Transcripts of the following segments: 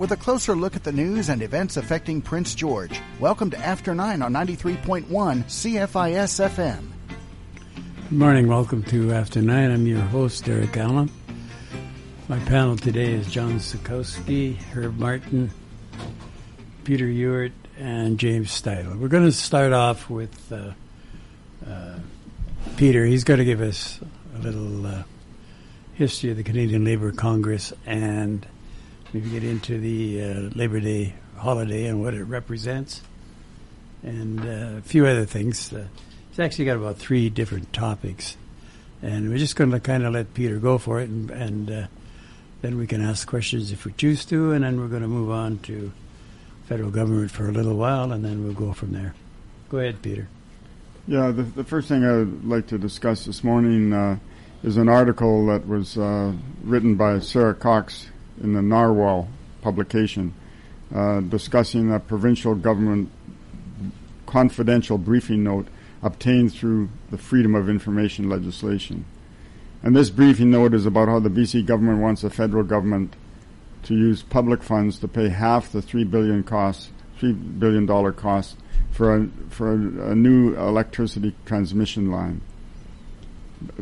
with a closer look at the news and events affecting Prince George. Welcome to After 9 on 93.1 CFIS FM. Good morning. Welcome to After 9. I'm your host, Eric Allen. My panel today is John Zukowski, Herb Martin, Peter Ewert, and James Steidle. We're going to start off with uh, uh, Peter. He's going to give us a little uh, history of the Canadian Labour Congress and maybe get into the uh, Labor Day holiday and what it represents, and uh, a few other things. Uh, he's actually got about three different topics, and we're just going to kind of let Peter go for it, and, and uh, then we can ask questions if we choose to, and then we're going to move on to federal government for a little while, and then we'll go from there. Go ahead, Peter. Yeah, the, the first thing I would like to discuss this morning uh, is an article that was uh, written by Sarah Cox in the Narwhal publication uh, discussing a provincial government confidential briefing note obtained through the Freedom of Information legislation. And this briefing note is about how the BC government wants the federal government to use public funds to pay half the three billion cost, three billion dollar cost for a for a, a new electricity transmission line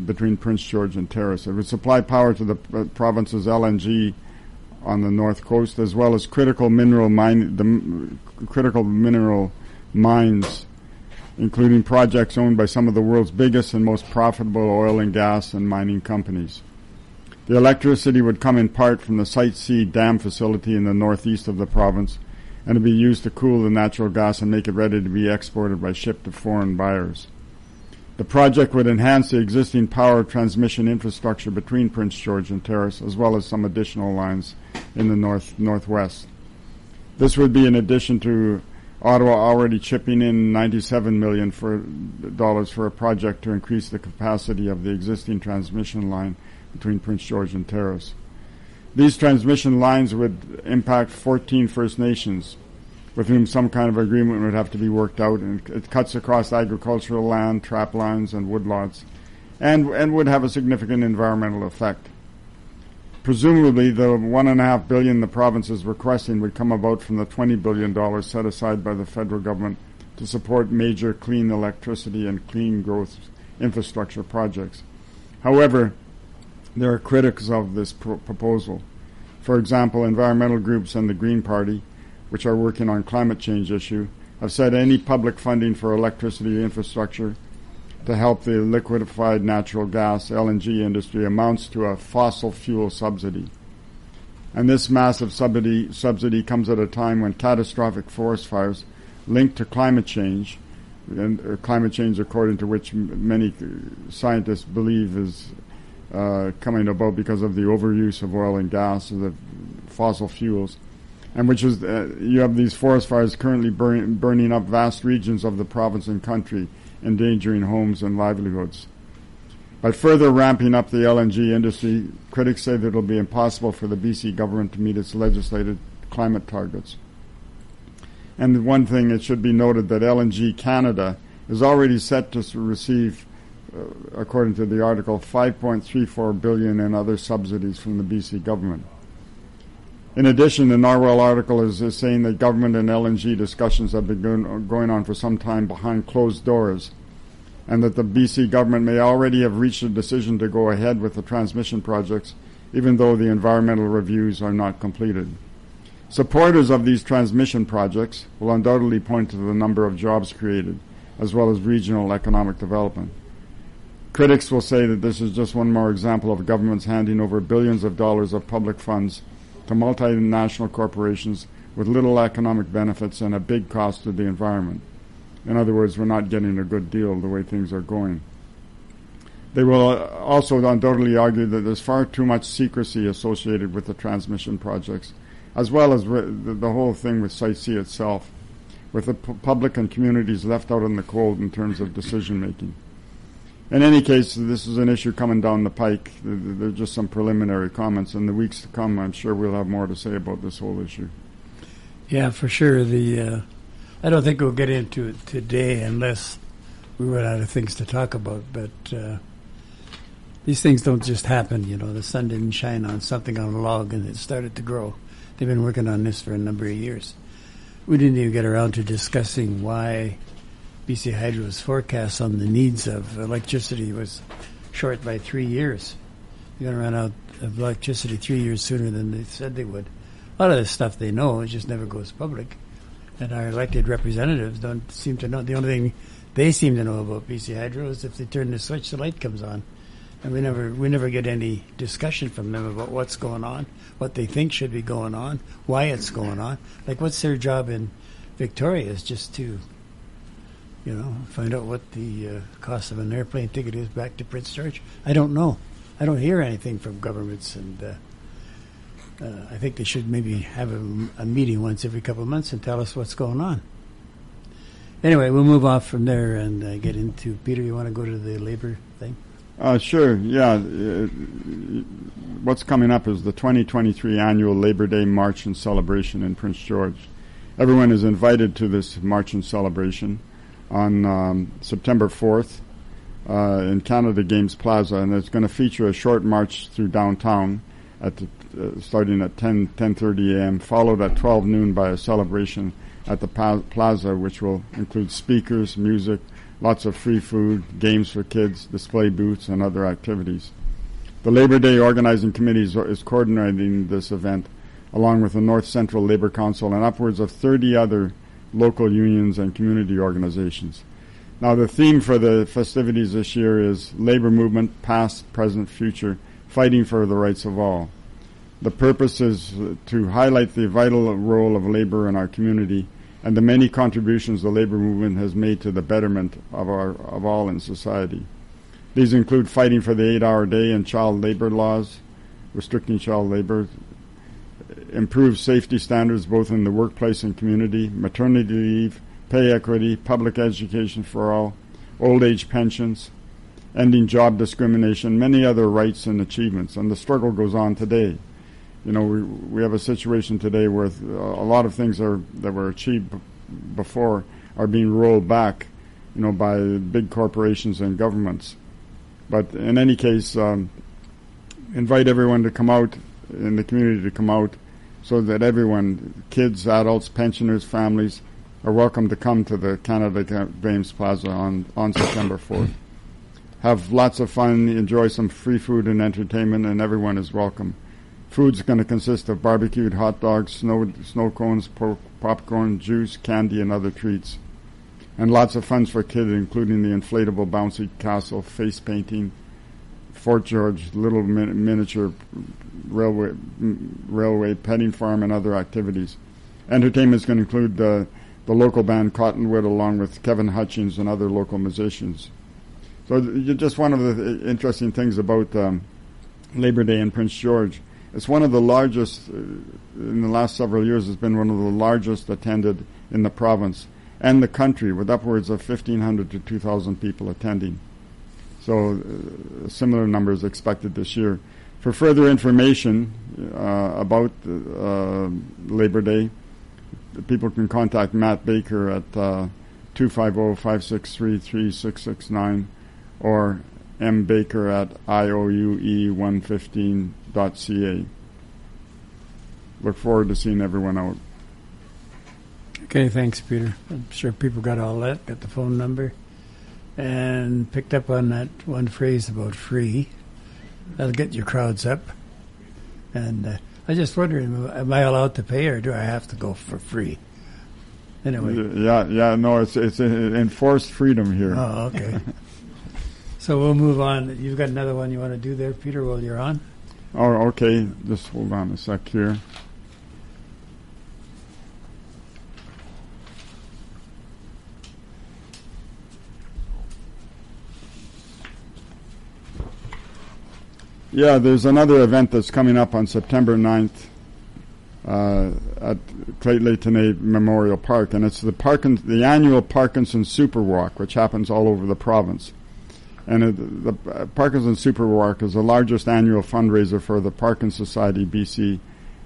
between Prince George and Terrace. It would supply power to the uh, province's LNG on the north coast, as well as critical mineral mine, the m- critical mineral mines, including projects owned by some of the world's biggest and most profitable oil and gas and mining companies. The electricity would come in part from the Site C dam facility in the northeast of the province, and to be used to cool the natural gas and make it ready to be exported by ship to foreign buyers. The project would enhance the existing power transmission infrastructure between Prince George and Terrace, as well as some additional lines in the north northwest. This would be in addition to Ottawa already chipping in 97 million for dollars for a project to increase the capacity of the existing transmission line between Prince George and Terrace. These transmission lines would impact 14 First Nations, with whom some kind of agreement would have to be worked out, and it cuts across agricultural land, trap lines, and woodlots, and and would have a significant environmental effect. Presumably, the one and a half billion the province is requesting would come about from the twenty billion dollars set aside by the federal government to support major clean electricity and clean growth infrastructure projects. However, there are critics of this pro- proposal. For example, environmental groups and the Green Party, which are working on climate change issue, have said any public funding for electricity infrastructure to help the liquefied natural gas LNG industry amounts to a fossil fuel subsidy. And this massive subsidy, subsidy comes at a time when catastrophic forest fires linked to climate change, and uh, climate change according to which many scientists believe is uh, coming about because of the overuse of oil and gas, and the fossil fuels, and which is uh, you have these forest fires currently burn, burning up vast regions of the province and country, endangering homes and livelihoods. By further ramping up the LNG industry, critics say that it will be impossible for the BC government to meet its legislated climate targets. And one thing it should be noted that LNG Canada is already set to receive uh, according to the article, 5.34 billion in other subsidies from the BC government. In addition, the Narwhal article is, is saying that government and LNG discussions have been going, going on for some time behind closed doors, and that the BC government may already have reached a decision to go ahead with the transmission projects, even though the environmental reviews are not completed. Supporters of these transmission projects will undoubtedly point to the number of jobs created, as well as regional economic development. Critics will say that this is just one more example of governments handing over billions of dollars of public funds to multinational corporations with little economic benefits and a big cost to the environment. In other words, we're not getting a good deal the way things are going. They will uh, also undoubtedly argue that there's far too much secrecy associated with the transmission projects, as well as the, whole thing with Site C itself, with the public and communities left out in the cold in terms of decision making. In any case, this is an issue coming down the pike. There's just some preliminary comments. In the weeks to come, I'm sure we'll have more to say about this whole issue. Yeah, for sure. The uh, I don't think we'll get into it today unless we run out of things to talk about. But uh, these things don't just happen. You know, the sun didn't shine on something on a log and it started to grow. They've been working on this for a number of years. We didn't even get around to discussing why BC Hydro's forecast on the needs of electricity was short by three years. They're going to run out of electricity three years sooner than they said they would. A lot of this stuff they know, it just never goes public. And our elected representatives don't seem to know. The only thing they seem to know about BC Hydro is if they turn the switch, the light comes on. And we never we never get any discussion from them about what's going on, what they think should be going on, why it's going on. Like what's their job in Victoria is just to you know, find out what the uh, cost of an airplane ticket is back to Prince George. I don't know. I don't hear anything from governments, and uh, uh, I think they should maybe have a, a, meeting once every couple of months and tell us what's going on. Anyway, we'll move off from there and uh, get into Peter. You want to go to the labor thing? Uh, sure. Yeah. Uh, what's coming up is the 2023 annual Labor Day March and Celebration in Prince George. Everyone is invited to this march and celebration on um, September 4th uh, in Canada Games Plaza, and it's going to feature a short march through downtown at the, uh, starting at 10 10:30 a.m. Followed at 12 noon by a celebration at the pa- plaza, which will include speakers, music, lots of free food, games for kids, display booths, and other activities. The Labor Day Organizing Committee is, is coordinating this event, along with the North Central Labor Council and upwards of 30 other local unions and community organizations. Now, the theme for the festivities this year is labor movement, past, present, future, fighting for the rights of all. The purpose is to highlight the vital role of labor in our community and the many contributions the labor movement has made to the betterment of our of all in society. These include fighting for the eight-hour day and child labor laws, restricting child labor, improve safety standards both in the workplace and community, maternity leave, pay equity, public education for all, old age pensions, ending job discrimination, many other rights and achievements. And the struggle goes on today. You know, we, we have a situation today where a lot of things are, that were achieved before are being rolled back, you know, by big corporations and governments. But in any case, um, invite everyone to come out in the community to come out so that everyone, kids, adults, pensioners, families, are welcome to come to the Canada Games Plaza on, on September 4th. Have lots of fun, enjoy some free food and entertainment, and everyone is welcome. Food's going to consist of barbecued hot dogs, snow, snow cones, po- popcorn, juice, candy, and other treats. And lots of fun for kids, including the inflatable bouncy castle, face painting, Fort George, little min- miniature railway, railway petting farm, and other activities. Entertainment is going to include the, the local band Cottonwood, along with Kevin Hutchins and other local musicians. So, just one of the interesting things about um, Labor Day in Prince George. It's one of the largest, uh, in the last several years, has been one of the largest attended in the province and the country, with upwards of 1,500 to 2,000 people attending. So, uh, similar numbers expected this year. For further information uh, about uh, Labor Day, people can contact Matt Baker at uh, 250-563-3669 or mbaker at iuoe115.ca. Look forward to seeing everyone out. Okay, thanks, Peter. I'm sure people got all that, got the phone number, and picked up on that one phrase about free. That'll get your crowds up. And uh, I just wondering, am I allowed to pay or do I have to go for free? Anyway. Yeah, yeah, no, it's it's enforced freedom here. Oh, okay. so we'll move on. You've got another one you want to do there, Peter, while you're on? Oh, okay. Just hold on a sec here. Yeah, there's another event that's coming up on September 9th uh, at Clayton Memorial Park, and it's the, Parkin- the annual Parkinson Super Walk, which happens all over the province. And it, the uh, Parkinson Super Walk is the largest annual fundraiser for the Parkinson Society BC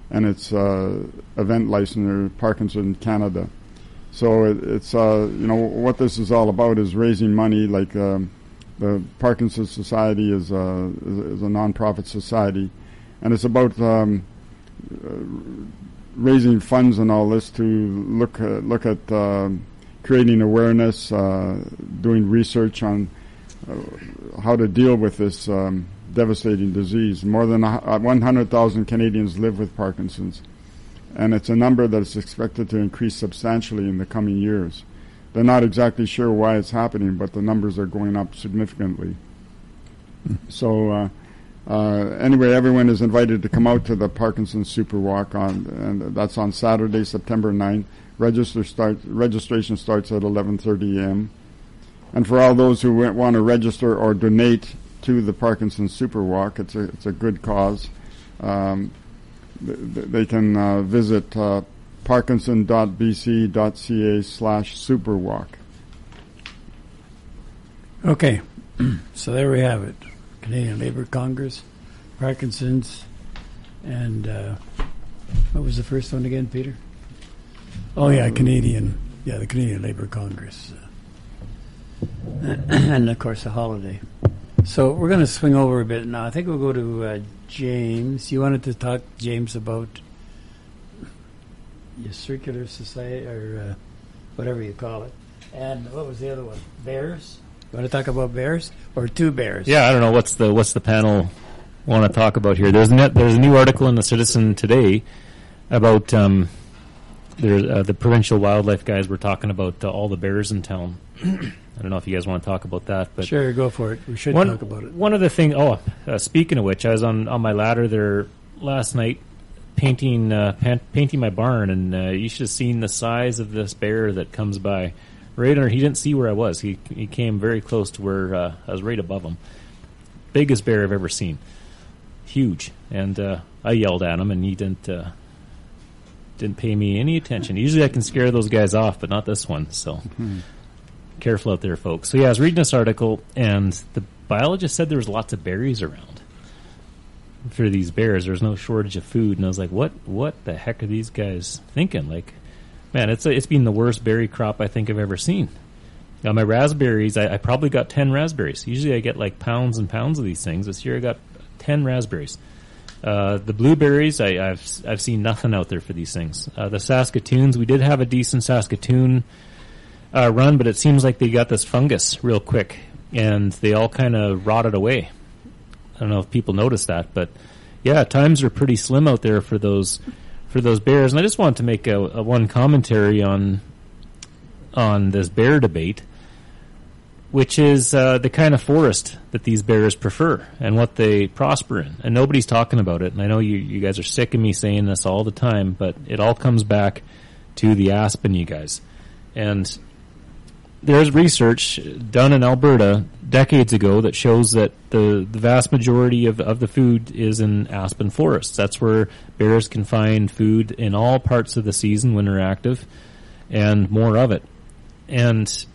and its uh, event licensor, Parkinson Canada. So it, it's, uh, you know, what this is all about is raising money like. Um, the Parkinson's Society is a, is a nonprofit society, and it's about um, raising funds and all this to look at, look at uh, creating awareness, uh, doing research on uh, how to deal with this um, devastating disease. More than 100,000 Canadians live with Parkinson's, and it's a number that is expected to increase substantially in the coming years. They're not exactly sure why it's happening, but the numbers are going up significantly. So, uh, uh, anyway, everyone is invited to come out to the Parkinson Super Walk on, and that's on Saturday, September 9th. Register start, registration starts at 11:30 a.m. And for all those who want to register or donate to the Parkinson Super Walk, it's a it's a good cause. Um, th- they can uh, visit uh, parkinson.bc.ca slash superwalk. Okay, so there we have it. Canadian Labour Congress, Parkinson's, and uh, what was the first one again, Peter? Oh yeah, Canadian. Yeah, the Canadian Labour Congress, and of course the holiday. So we're going to swing over a bit now. I think we'll go to uh, James. You wanted to talk, James, about your circular society or uh, whatever you call it, and what was the other one? Bears. You want to talk about bears or two bears? Yeah, I don't know what's the what's the panel want to talk about here. There's a net, there's a new article in the Citizen today about um, there, uh, the provincial wildlife guys were talking about uh, all the bears in town. I don't know if you guys want to talk about that, but sure, go for it. We should one, talk about it. One of the things. Oh, uh, speaking of which, I was on on my ladder there last night painting uh, painting my barn, and uh, you should have seen the size of this bear that comes by. Right under, he didn't see where I was. He he came very close to where uh, I was, right above him. Biggest bear I've ever seen, huge. And uh, I yelled at him, and he didn't uh, didn't pay me any attention. Usually I can scare those guys off, but not this one. So mm-hmm. careful out there, folks. So yeah, I was reading this article, and the biologist said there was lots of berries around for these bears. There's no shortage of food, and I was like, what What the heck are these guys thinking? Like man, it's it's been the worst berry crop I think I've ever seen. Now my raspberries, I, I, probably got ten raspberries. Usually I get like pounds and pounds of these things. This year I got ten raspberries. Uh, the blueberries, I, have I've seen nothing out there for these things. Uh, the Saskatoons, we did have a decent Saskatoon uh, run, but it seems like they got this fungus real quick, and they all kind of rotted away. I don't know if people noticed that, but yeah, times are pretty slim out there for those for those bears. And I just wanted to make a, a one commentary on on this bear debate, which is uh, the kind of forest that these bears prefer and what they prosper in. And nobody's talking about it. And I know you, you guys are sick of me saying this all the time, but it all comes back to the aspen, you guys. And there's research done in Alberta decades ago that shows that the, the vast majority of, of the food is in aspen forests. That's where bears can find food in all parts of the season when they're active and more of it. And,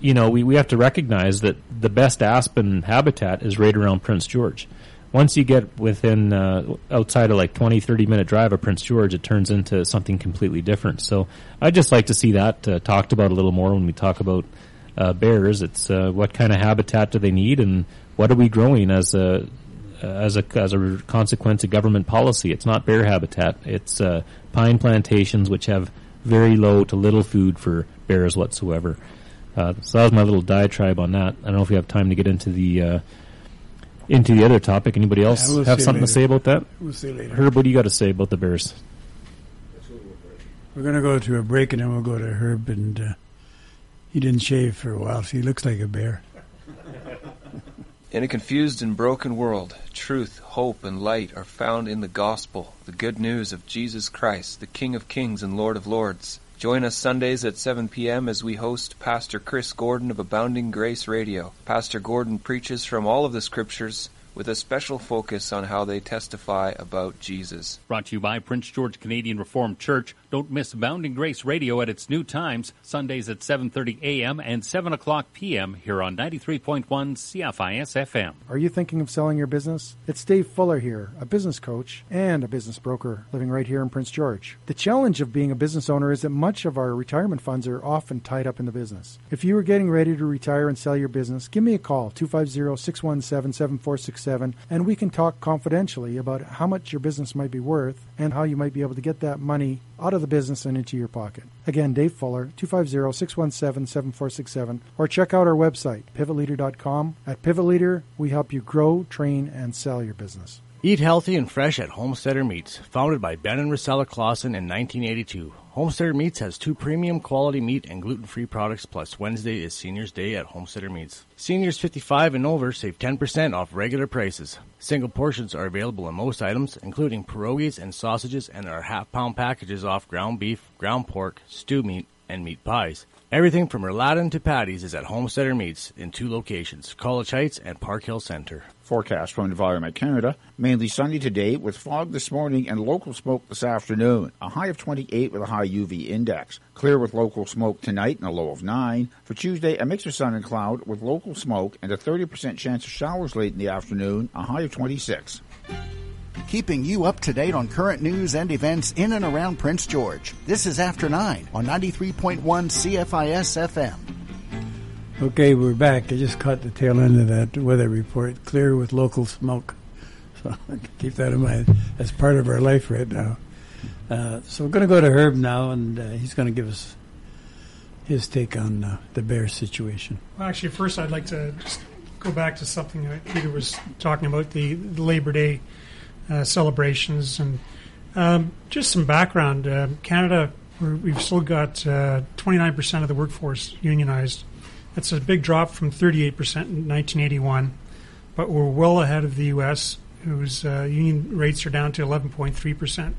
you know, we, we have to recognize that the best aspen habitat is right around Prince George. Once you get within, uh, outside of like 20, 30 minute drive of Prince George, it turns into something completely different. So I'd just like to see that uh, talked about a little more when we talk about uh, bears. It's uh, what kind of habitat do they need, and what are we growing as a as a as a consequence of government policy. It's not bear habitat. It's uh, pine plantations which have very low to little food for bears whatsoever. Uh, so that was my little diatribe on that. I don't know if we have time to get into the into the other topic. Anybody else yeah, we'll have something later. to say about that? We'll see later. Herb, what do you got to say about the bears? We're going to go to a break and then we'll go to Herb and uh, he didn't shave for a while, so he looks like a bear. In a confused and broken world, truth, hope, and light are found in the gospel, the good news of Jesus Christ, the King of Kings and Lord of Lords. Join us Sundays at 7 p.m. as we host Pastor Chris Gordon of Abounding Grace Radio. Pastor Gordon preaches from all of the scriptures with a special focus on how they testify about Jesus. Brought to you by Prince George Canadian Reformed Church. Don't miss Bounding Grace Radio at its new times, Sundays at 7.30 a.m. and 7 o'clock p.m. here on 93.1 CFIS FM. Are you thinking of selling your business? It's Dave Fuller here, a business coach and a business broker living right here in Prince George. The challenge of being a business owner is that much of our retirement funds are often tied up in the business. If you are getting ready to retire and sell your business, give me a call, 250 617 7466 617 and we can talk confidentially about how much your business might be worth and how you might be able to get that money out of the business and into your pocket. Again, Dave Fuller, 250-617-7467 or check out our website, pivotleader.com. At Pivot Leader, we help you grow, train, and sell your business. Eat healthy and fresh at Homesteader Meats. Founded by Ben and Rosella Clausen in 1982, Homesteader Meats has two premium quality meat and gluten-free products plus Wednesday is Seniors Day at Homesteader Meats. Seniors 55 and over save 10% off regular prices. Single portions are available in most items, including pierogies and sausages, and there are half-pound packages off ground beef, ground pork, stew meat, and meat pies. Everything from Rouladen to patties is at Homesteader Meats in two locations, College Heights and Park Hill Center. Forecast from Environment Canada. Mainly sunny today with fog this morning and local smoke this afternoon. A high of 28 with a high UV index. Clear with local smoke tonight and a low of 9. For Tuesday, a mix of sun and cloud with local smoke and a 30% chance of showers late in the afternoon. A high of 26 keeping you up to date on current news and events in and around Prince George. This is After 9 on 93.1 CFIS FM. Okay, we're back. I just caught the tail end of that weather report. Clear with local smoke. So keep that in mind. That's part of our life right now. Uh, so we're going to go to Herb now, and uh, he's going to give us his take on uh, the bear situation. Well, actually, first I'd like to just go back to something that Peter was talking about the, the Labor Day uh, celebrations. And um, just some background uh, Canada, we've still got uh, 29% of the workforce unionized. That's a big drop from 38% in 1981, but we're well ahead of the U.S., whose uh, union rates are down to 11.3%.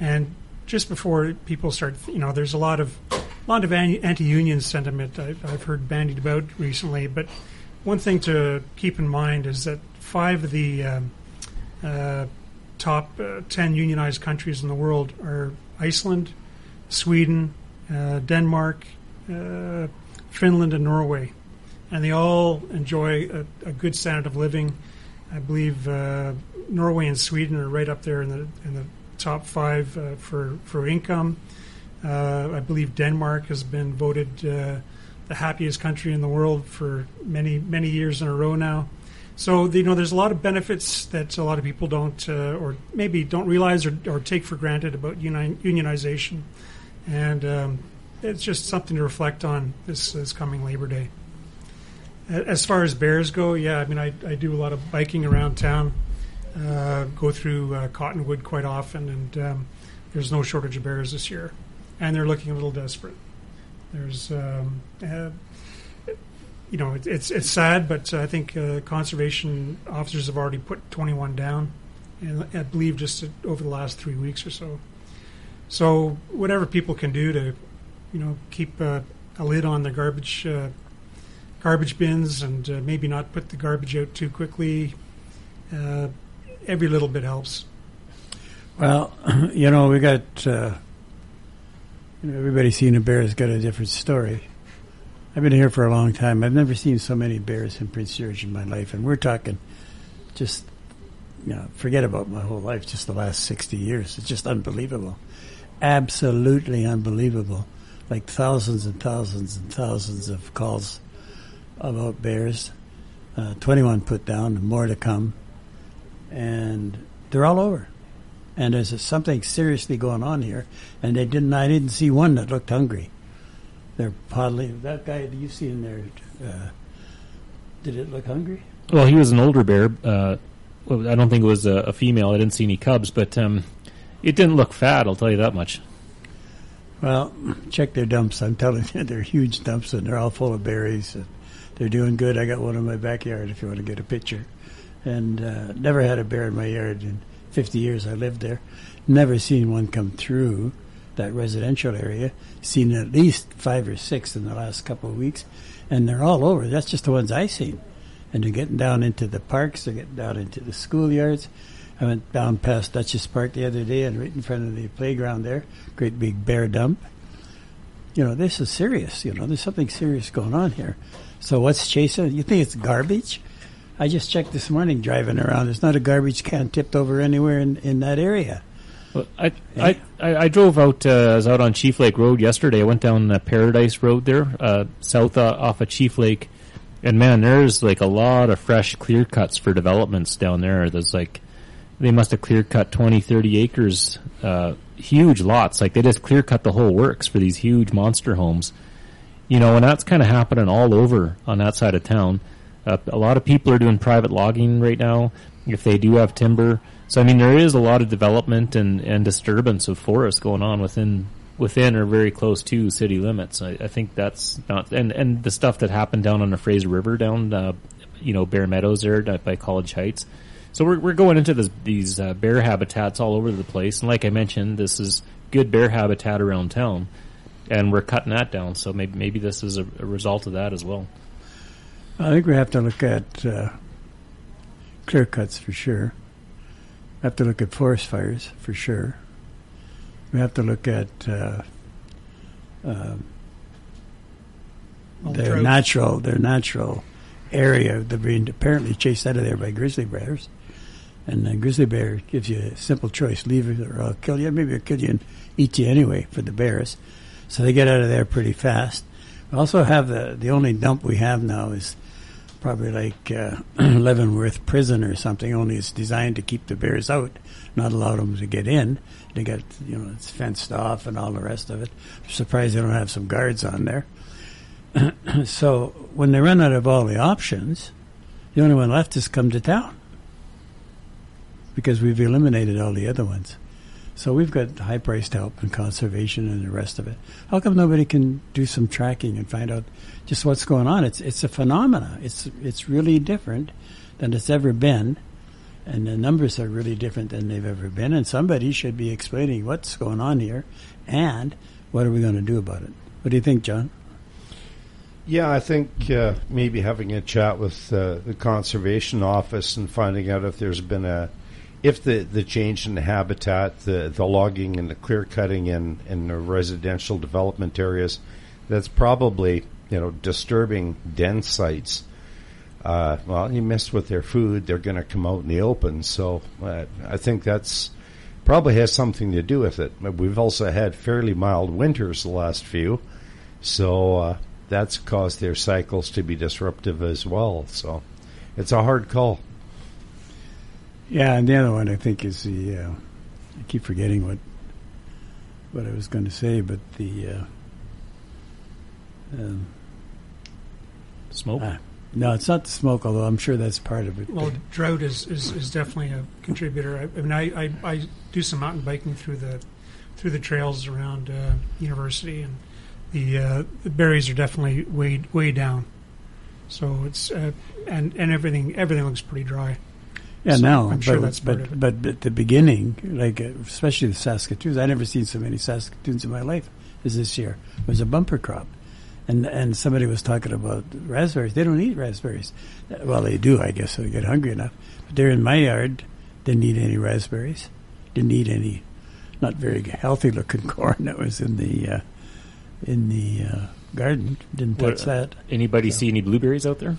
And just before people start, you know, there's a lot of a lot of anti-union sentiment I've, I've, heard bandied about recently. But one thing to keep in mind is that five of the um, uh, top uh, 10 unionized countries in the world are Iceland, Sweden, uh, Denmark, uh, Finland, and Norway. And they all enjoy a, a good standard of living. I believe uh, Norway and Sweden are right up there in the, in the top five uh, for, for income. I believe Denmark has been voted the happiest country in the world for many, many years in a row now. So you know, there's a lot of benefits that a lot of people don't, uh, or maybe don't realize or, or, take for granted about uni- unionization, and um, it's just something to reflect on this, this coming Labor Day. As far as bears go, yeah, I mean, I, I do a lot of biking around town, uh, go through uh, Cottonwood quite often, and um, there's no shortage of bears this year, and they're looking a little desperate. There's um, uh, you know, it, it's it's sad, but I think uh, conservation officers have already put 21 down, and I believe just over the last three weeks or so. So whatever people can do to, you know, keep uh, a lid on the garbage uh, garbage bins and uh, maybe not put the garbage out too quickly. Every little bit helps. Well, you know, we got. you know, everybody's seen a bear has got a different story. I've been here for a long time. I've never seen so many bears in Prince George in my life, and we're talking just you know, forget about my whole life, just the last 60 years. It's just unbelievable. Absolutely unbelievable. Like thousands and thousands and thousands of calls about bears. Uh, 21 put down, more to come. And they're all over. And there's something seriously going on here. And they didn't, I didn't see one that looked hungry. They're podling. That guy that you see in there, uh, did it look hungry? Well, he was an older bear. Uh, I don't think it was a, a, female. I didn't see any cubs, but um, it didn't look fat. I'll tell you that much. Well, check their dumps. I'm telling you, they're huge dumps, and they're all full of berries. And they're doing good. I got one in my backyard. If you want to get a picture, and uh, never had a bear in my yard in 50 years I lived there. Never seen one come through that residential area. Seen at least five or six in the last couple of weeks, and they're all over. That's just the ones I seen. And they're getting down into the parks. They're getting down into the schoolyards. I went down past Duchess Park the other day, and right in front of the playground there, great big bear dump. You know, this is serious. You know, there's something serious going on here. So what's chasing? You think it's garbage? I just checked this morning driving around. There's not a garbage can tipped over anywhere in, in that area. Well, I, I, I, I, drove out. Uh, I was out on Chief Lake Road yesterday. I went down the Paradise Road there, uh, south uh, off of Chief Lake, And man, there's like a lot of fresh clear cuts for developments down there. There's like, they must have clear cut 20, 30 acres, uh, huge lots. Like they just clear cut the whole works for these huge monster homes. You know, and that's kind of happening all over on that side of town. Uh, a lot of people are doing private logging right now if they do have timber. So I mean, there is a lot of development and, and disturbance of forest going on within within or very close to city limits. I, I think that's not and and the stuff that happened down on the Fraser River down, uh, you know, Bear Meadows there by College Heights. So we're we're going into this, these uh, bear habitats all over the place, and like I mentioned, this is good bear habitat around town, and we're cutting that down. So maybe maybe this is a, a result of that as well. I think we have to look at uh, clear cuts for sure. We have to look at forest fires for sure. We have to look at uh, uh, their natural their natural area. They're being apparently chased out of there by grizzly bears, and the grizzly bear gives you a simple choice: leave it or I'll kill you. Maybe I'll kill you and eat you anyway for the bears. So they get out of there pretty fast. We also have the the only dump we have now is probably like uh, Leavenworth Prison or something. Only it's designed to keep the bears out, not allow them to get in. They got you know it's fenced off and all the rest of it. I'm surprised they don't have some guards on there. so when they run out of all the options, the only one left is come to town because we've eliminated all the other ones. So we've got high priced help and conservation and the rest of it. How come nobody can do some tracking and find out just what's going on? It's it's a phenomena. It's it's really different than it's ever been, and the numbers are really different than they've ever been. And somebody should be explaining what's going on here, and what are we going to do about it? What do you think, John? Yeah, I think uh, maybe having a chat with uh, the conservation office and finding out if there's been a if the, the change in the habitat, the, the logging and the clear cutting in, in the residential development areas, that's probably you know disturbing den sites. Uh, well, you mess with their food, they're going to come out in the open. So uh, I think that's probably has something to do with it. We've also had fairly mild winters the last few, so uh, that's caused their cycles to be disruptive as well. So it's a hard call. Yeah, and the other one I think is the uh, I keep forgetting what what I was going to say, but the uh, um, Smoke. ah, no, it's not the smoke, although I'm sure that's part of it. Well, drought is, is, is definitely a contributor. I, I mean, I, I, I do some mountain biking through the through the trails around uh, university, and the uh, the berries are definitely way way down. So it's uh, and and everything everything looks pretty dry. Yeah, So now, I'm sure but, that's part but, of but at the beginning, like uh, especially the Saskatoons, I never seen so many Saskatoons in my life as this year. It was a bumper crop, and and somebody was talking about raspberries. They don't eat raspberries. Well, they do, I guess. So they get hungry enough. But they're in my yard. Didn't eat any raspberries. Didn't eat any, not very healthy looking corn that was in the uh, in the uh, garden. Didn't touch What- that. Anybody see any blueberries out there?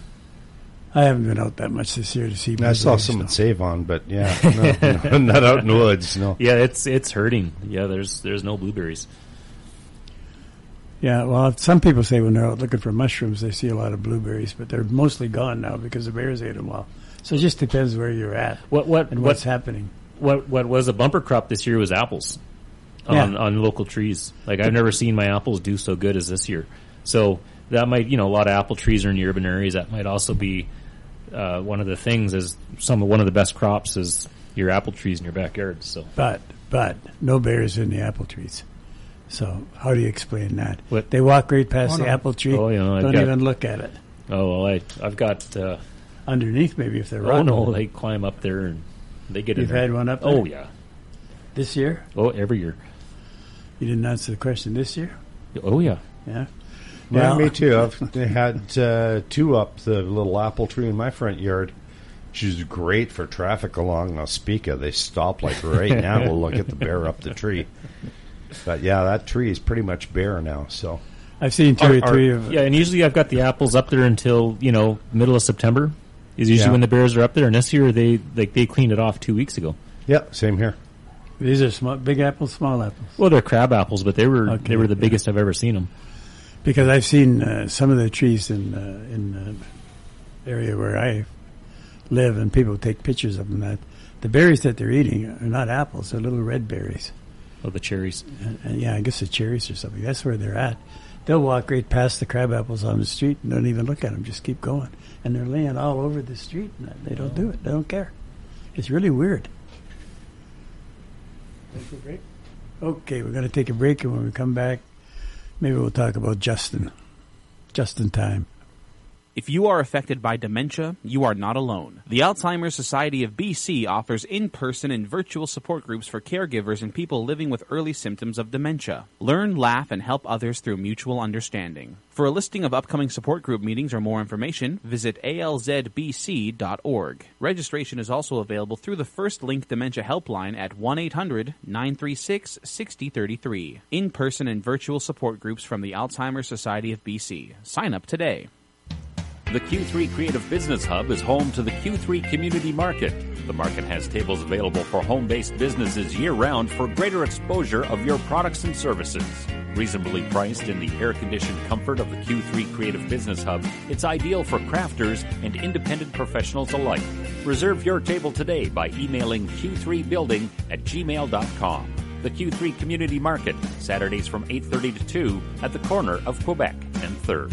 I haven't been out that much this year to see. I saw blueberries, some at. Save On, but yeah, no, no, not out in the woods. No. Yeah, it's it's hurting. Yeah, there's there's no blueberries. Yeah, well, some people say when they're out looking for mushrooms, they see a lot of blueberries, but they're mostly gone now because the bears ate them all. So it just depends where you're at What what and what what's happening. what what was a bumper crop this year was apples on, Yeah. on local trees. Like I've never seen my apples do so good as this year. So that might you know a lot of apple trees are in the urban areas. That might also be uh, one of the things is some of one of the best crops is your apple trees in your backyard. So But but no bears in the apple trees. So how do you explain that? What- They walk right past Oh, the no. apple tree. Oh, you know, I've don't got- even look at it. oh well, I I've got uh, Underneath, maybe if they're oh rotten. no they climb up there and they get You've there. had one up Oh yeah. This year, Oh every year. you didn't answer the question. This year, Oh yeah. yeah. Yeah, Well- me too. I've had uh, two up the little apple tree in my front yard. Which is great for traffic along Ospika. They stop like right now. We'll look at the bear up the tree. But yeah, that tree is pretty much bare now. So I've seen two or three of. Yeah, and usually I've got the apples up there until you know middle of September. Is usually Yeah. when the bears are up there. And this year they like they cleaned it off two weeks ago. yeah, same here. These are small, big apples, small apples. Well, they're crab apples, but they were Okay, they were the yeah. biggest I've ever seen them. Because I've seen uh, some of the trees in uh, in uh, area where I live, and people take pictures of them. That the berries that they're eating are not apples; they're little red berries. Oh, the cherries. And, and yeah, I guess the cherries or something. That's where they're at. They'll walk right past the crab apples on the street and don't even look at them. Just keep going, and they're laying all over the street. And they don't do it. They don't care. It's really weird. Take a break. Okay, we're going to take a break, and when we come back, maybe we'll talk about Justin. Just in time. If you are affected by dementia, you are not alone. The Alzheimer's Society of BC offers in person and virtual support groups for caregivers and people living with early symptoms of dementia. Learn, laugh, and help others through mutual understanding. For a listing of upcoming support group meetings or more information, visit alzbc.org. Registration is also available through the First Link Dementia Helpline at 1 800 936 6033. In person and virtual support groups from the Alzheimer's Society of BC. Sign up today. The Q3 Creative Business Hub is home to the Q3 Community Market. The market has tables available for home based businesses year round for greater exposure of your products and services. Reasonably priced in the air conditioned comfort of the Q3 Creative Business Hub, it's ideal for crafters and independent professionals alike. Reserve your table today by emailing q3building at gmail.com. The Q3 Community Market, Saturdays from 8.30 to 2 at the corner of Quebec and 3rd.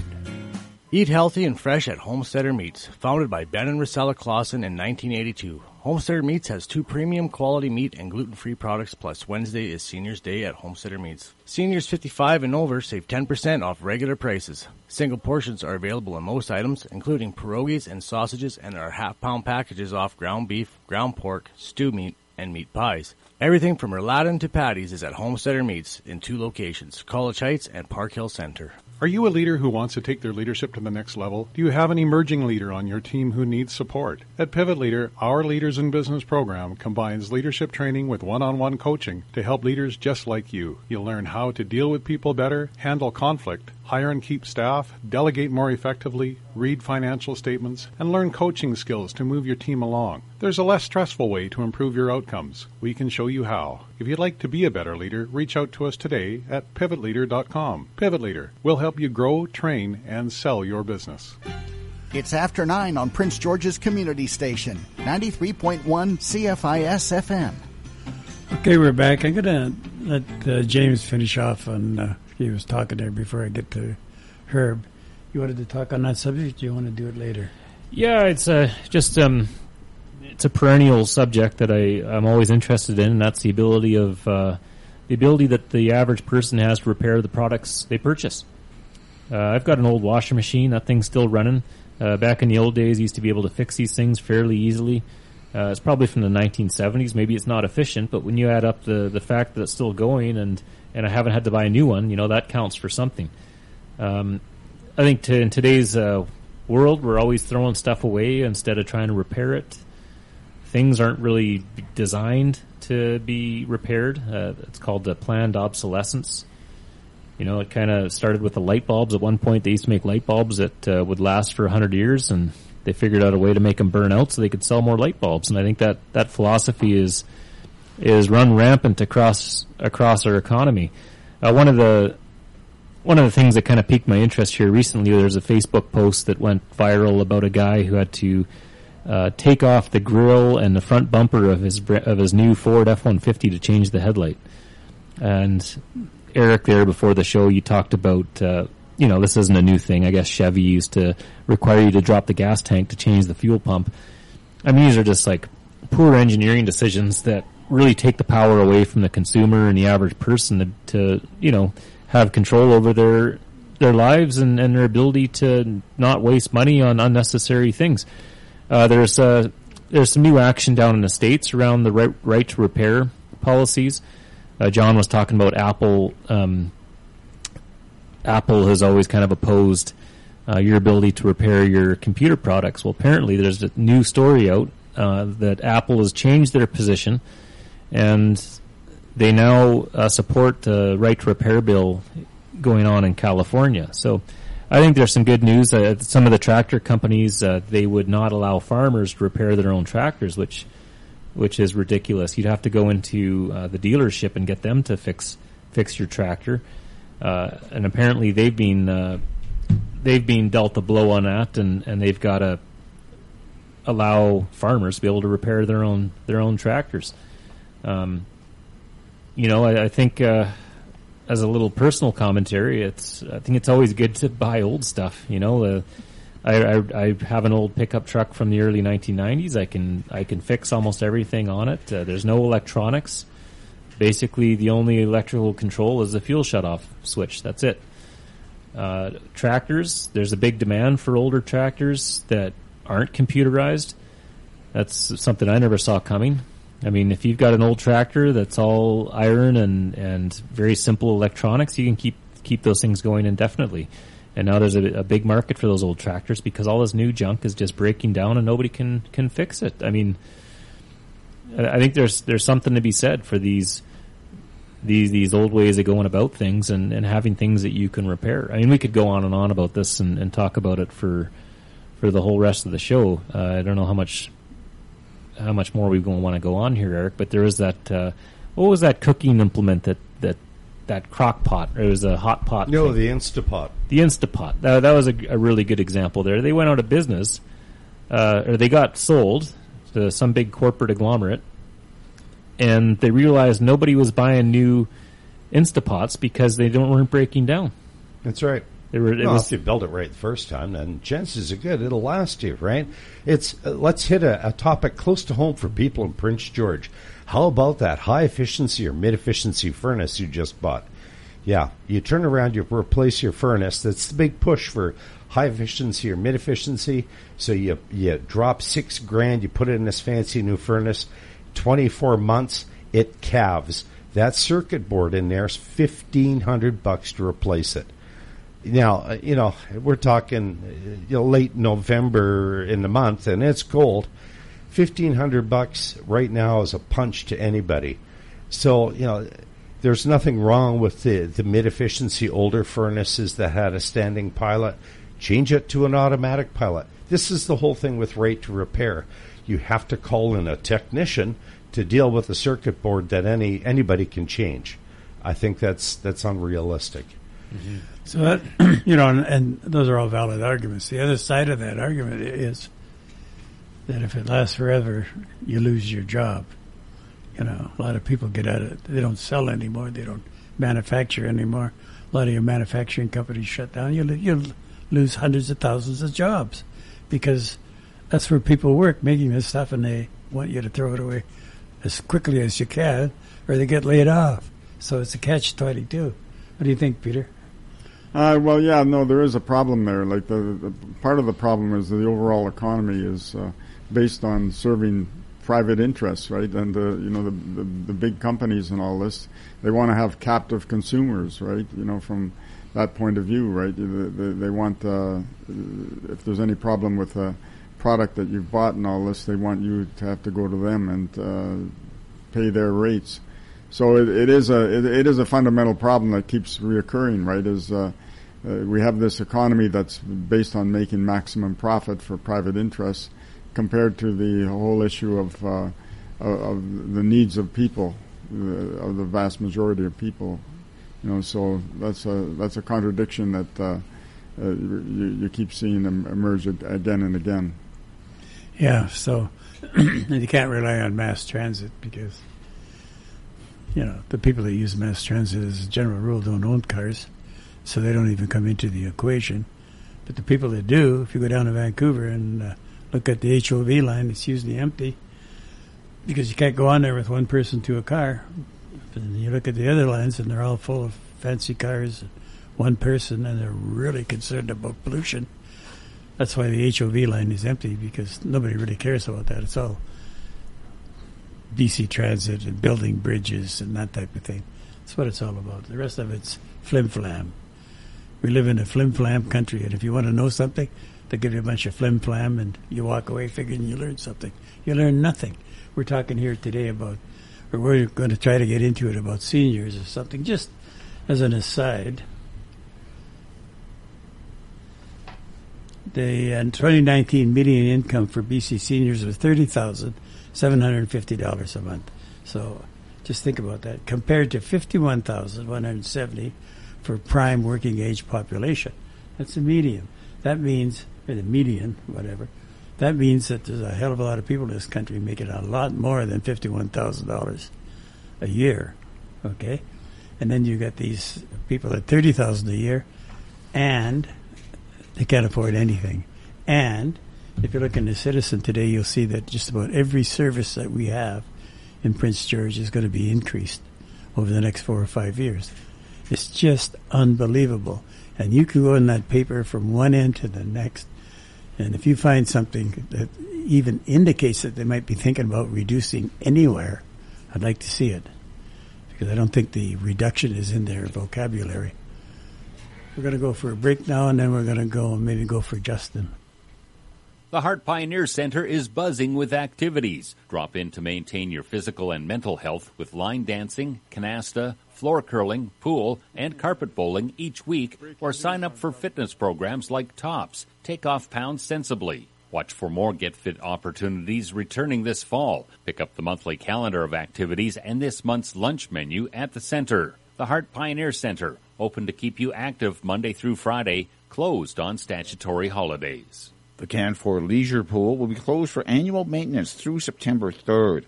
Eat healthy and fresh at Homesteader Meats. Founded by Ben and Rosella Clausen in 1982, Homesteader Meats has two premium quality meat and gluten-free products, plus Wednesday is Seniors Day at Homesteader Meats. Seniors 55 and over save 10% off regular prices. Single portions are available on most items, including pierogies and sausages, and are half-pound packages off ground beef, ground pork, stew meat, and meat pies. Everything from rouladen to patties is at Homesteader Meats in two locations, College Heights and Park Hill Center. Are you a leader who wants to take their leadership to the next level? Do you have an emerging leader on your team who needs support? At Pivot Leader, our Leaders in Business program combines leadership training with one on one coaching to help leaders just like you. You'll learn how to deal with people better, handle conflict, hire and keep staff, delegate more effectively, read financial statements, and learn coaching skills to move your team along. There's a less stressful way to improve your outcomes. We can show you how. If you'd like to be a better leader, reach out to us today at pivotleader.com. Pivot Leader will help you grow, train, and sell your business. It's after 9 on Prince George's Community Station, 93.1 CFIS FM. Okay, we're back. I'm going to let uh, James finish off on. Uh, he was talking there before I get to Herb. You wanted to talk on that subject? Do you want to do it later? Yeah, it's uh, just um, it's a perennial subject that I I'm always interested in, and that's the ability of uh, the ability that the average person has to repair the products they purchase. Uh, I've got an old washer machine. That thing's still running. Uh, back in the old days, used to be able to fix these things fairly easily. Uh, it's probably from the 1970s. Maybe it's not efficient, but when you add up the, the fact that it's still going and, and I haven't had to buy a new one, you know, that counts for something. Um, I think to, in today's uh, world, we're always throwing stuff away instead of trying to repair it. Things aren't really designed to be repaired. Uh, it's called the planned obsolescence. You know, it kind of started with the light bulbs. At one point, they used to make light bulbs that uh, would last for 100 years, and they figured out a way to make them burn out so they could sell more light bulbs. And I think that that philosophy is is run rampant across across our economy. Uh, one of the one of the things that kind of piqued my interest here recently, there's a Facebook post that went viral about a guy who had to uh, take off the grill and the front bumper of his of his new Ford F-150 to change the headlight. And Eric, there before the show, you talked about uh, you know this isn't a new thing. I guess Chevy used to require you to drop the gas tank to change the fuel pump. I mean, these are just like poor engineering decisions that really take the power away from the consumer and the average person to, to you know have control over their their lives and, and their ability to not waste money on unnecessary things. Uh, there's uh, there's some new action down in the states around the right, right to repair policies. Uh, John was talking about Apple. Um, Apple has always kind of opposed uh, your ability to repair your computer products. Well, apparently there's a new story out uh, that Apple has changed their position, and they now uh, support the right to repair bill going on in California. So I think there's some good news. Some of the tractor companies uh, they would not allow farmers to repair their own tractors, which which is ridiculous. You'd have to go into uh, the dealership and get them to fix fix your tractor. Uh, and apparently they've been uh, they've been dealt a blow on that, and, and they've got to allow farmers to be able to repair their own their own tractors. Um, you know, I, I think uh, as a little personal commentary, it's I think it's always good to buy old stuff. You know, uh, I, I, I have an old pickup truck from the early 1990s. I can I can fix almost everything on it. Uh, there's no electronics. Basically, the only electrical control is the fuel shutoff switch. That's it. Uh, tractors, there's a big demand for older tractors that aren't computerized. That's something I never saw coming. I mean, if you've got an old tractor that's all iron and, and very simple electronics, you can keep keep those things going indefinitely. And now there's a, a big market for those old tractors because all this new junk is just breaking down and nobody can can fix it. I mean, I think there's there's something to be said for these these these old ways of going about things and, and having things that you can repair. I mean, we could go on and on about this and, and talk about it for for the whole rest of the show. Uh, I don't know how much how much more we going to want to go on here, Eric. But there is that uh, what was that cooking implement that that that crock pot? It was a hot pot. No, thing. the Instapot. The Instapot. That, that was a, a really good example there. They went out of business, uh, or they got sold to some big corporate agglomerate, and they realized nobody was buying new Instapots because they don't weren't breaking down. That's right. They were. It well, was if you build it right the first time, then chances are good it'll last you, right? It's uh, let's hit a, a topic close to home for people in Prince George. How about that high efficiency or mid efficiency furnace you just bought? Yeah, you turn around, you replace your furnace. That's the big push for high efficiency or mid efficiency. So you you drop six grand, you put it in this fancy new furnace. Twenty four months, it calves. That circuit board in there is fifteen hundred bucks to replace it. Now, uh, you know, we're talking uh, you know, late November in the month, and it's cold. Fifteen hundred bucks right now is a punch to anybody. So, you know, there's nothing wrong with the, the mid efficiency older furnaces that had a standing pilot. Change it to an automatic pilot. This is the whole thing with right to repair. You have to call in a technician to deal with a circuit board that any anybody can change. I think that's that's unrealistic. Mm-hmm. So that you know, and, and those are all valid arguments. The other side of that argument is that if it lasts forever, you lose your job. You know, a lot of people get out of. They don't sell anymore. They don't manufacture anymore. A lot of your manufacturing companies shut down. You you lose hundreds of thousands of jobs because that's where people work making this stuff, and they want you to throw it away as quickly as you can, or they get laid off. So it's a catch twenty two. What do you think, Peter? Uh, well, yeah, no, there is a problem there. Like the, the part of the problem is that the overall economy is uh, based on serving private interests, right? And the you know the, the the big companies and all this, they want to have captive consumers, right? You know, from that point of view, right? They, want uh, if there's any problem with a product that you've bought and all this, they want you to have to go to them and uh, pay their rates. So it, it is a it, it is a fundamental problem that keeps reoccurring, right? Is uh, uh, we have this economy that's based on making maximum profit for private interests, compared to the whole issue of uh, of the needs of people, uh, of the vast majority of people. You know, so that's a that's a contradiction that uh, uh, you, you keep seeing emerge again and again. Yeah, so and you can't rely on mass transit because you know the people that use mass transit as a general rule don't own cars, so they don't even come into the equation. But the people that do, if you go down to Vancouver and uh, look at the HOV line, it's usually empty because you can't go on there with one person to a car. And you look at the other lines, and they're all full of fancy cars, one person, and they're really concerned about pollution. That's why the HOV line is empty because nobody really cares about that. It's all BC Transit and building bridges and that type of thing. That's what it's all about. The rest of it's flim flam. We live in a flim flam country, and if you want to know something, they give you a bunch of flim flam, and you walk away figuring you learned something. You learn nothing. We're talking here today about, or we're going to try to get into it about seniors or something. Just as an aside, the uh, 2019 median income for BC seniors was thirty thousand seven hundred fifty dollars a month. So, just think about that compared to fifty-one thousand one hundred seventy for prime working age population. That's the median. That means, or the median, whatever. that means that there's a hell of a lot of people in this country making a lot more than fifty-one thousand dollars a year. Okay, and then you got these people at thirty thousand a year, and they can't afford anything. And if you look in the Citizen today, you'll see that just about every service that we have in Prince George is going to be increased over the next four or five years. It's just unbelievable. And you can go in that paper from one end to the next, and if you find something that even indicates that they might be thinking about reducing anywhere, I'd like to see it because I don't think the reduction is in their vocabulary. We're going to go for a break now, and then we're going to go and maybe go for Justin. The Hart Pioneer Center is buzzing with activities. Drop in to maintain your physical and mental health with line dancing, canasta, floor curling, pool, and carpet bowling each week, or sign up for fitness programs like TOPS. Take off pounds sensibly. Watch for more Get Fit opportunities returning this fall. Pick up the monthly calendar of activities and this month's lunch menu at the center. The Hart Pioneer Center, open to keep you active Monday through Friday, closed on statutory holidays. The Canfor Leisure Pool will be closed for annual maintenance through September 3rd.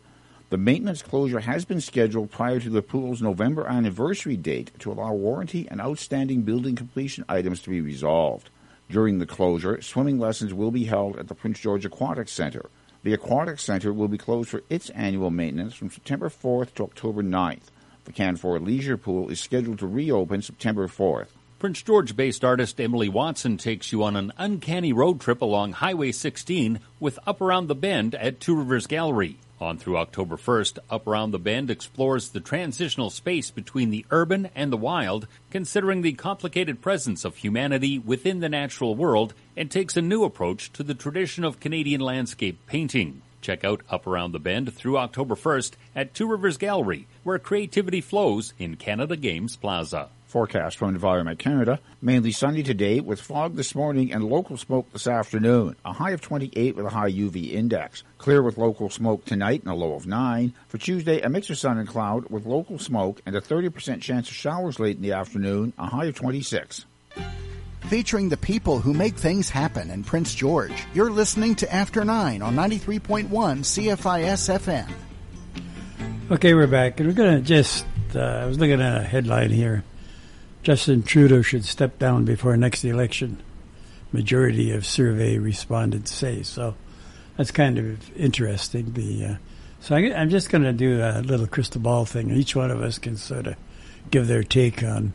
The maintenance closure has been scheduled prior to the pool's November anniversary date to allow warranty and outstanding building completion items to be resolved. During the closure, swimming lessons will be held at the Prince George Aquatic Center. The Aquatic Center will be closed for its annual maintenance from September 4th to October 9th. The Canfor Leisure Pool is scheduled to reopen September 4th. Prince George based artist Emily Watson takes you on an uncanny road trip along Highway 16 with Up Around the Bend at Two Rivers Gallery. On through October 1st, Up Around the Bend explores the transitional space between the urban and the wild, considering the complicated presence of humanity within the natural world, and takes a new approach to the tradition of Canadian landscape painting. Check out Up Around the Bend through October 1st at Two Rivers Gallery, where creativity flows in Canada Games Plaza. Forecast from Environment Canada. Mainly sunny today with fog this morning and local smoke this afternoon. A high of 28 with a high UV index. Clear with local smoke tonight and a low of 9. For Tuesday, a mix of sun and cloud with local smoke and a 30% chance of showers late in the afternoon. A high of 26. Featuring the people who make things happen in Prince George. You're listening to After 9 on 93.1 CFIS FM. Okay, we're back, and we're going to just. Uh, I was looking at a headline here. Justin Trudeau should step down before next election. Majority of survey respondents say so. That's kind of interesting. The uh, so I, I'm just going to do a little crystal ball thing. Each one of us can sort of give their take on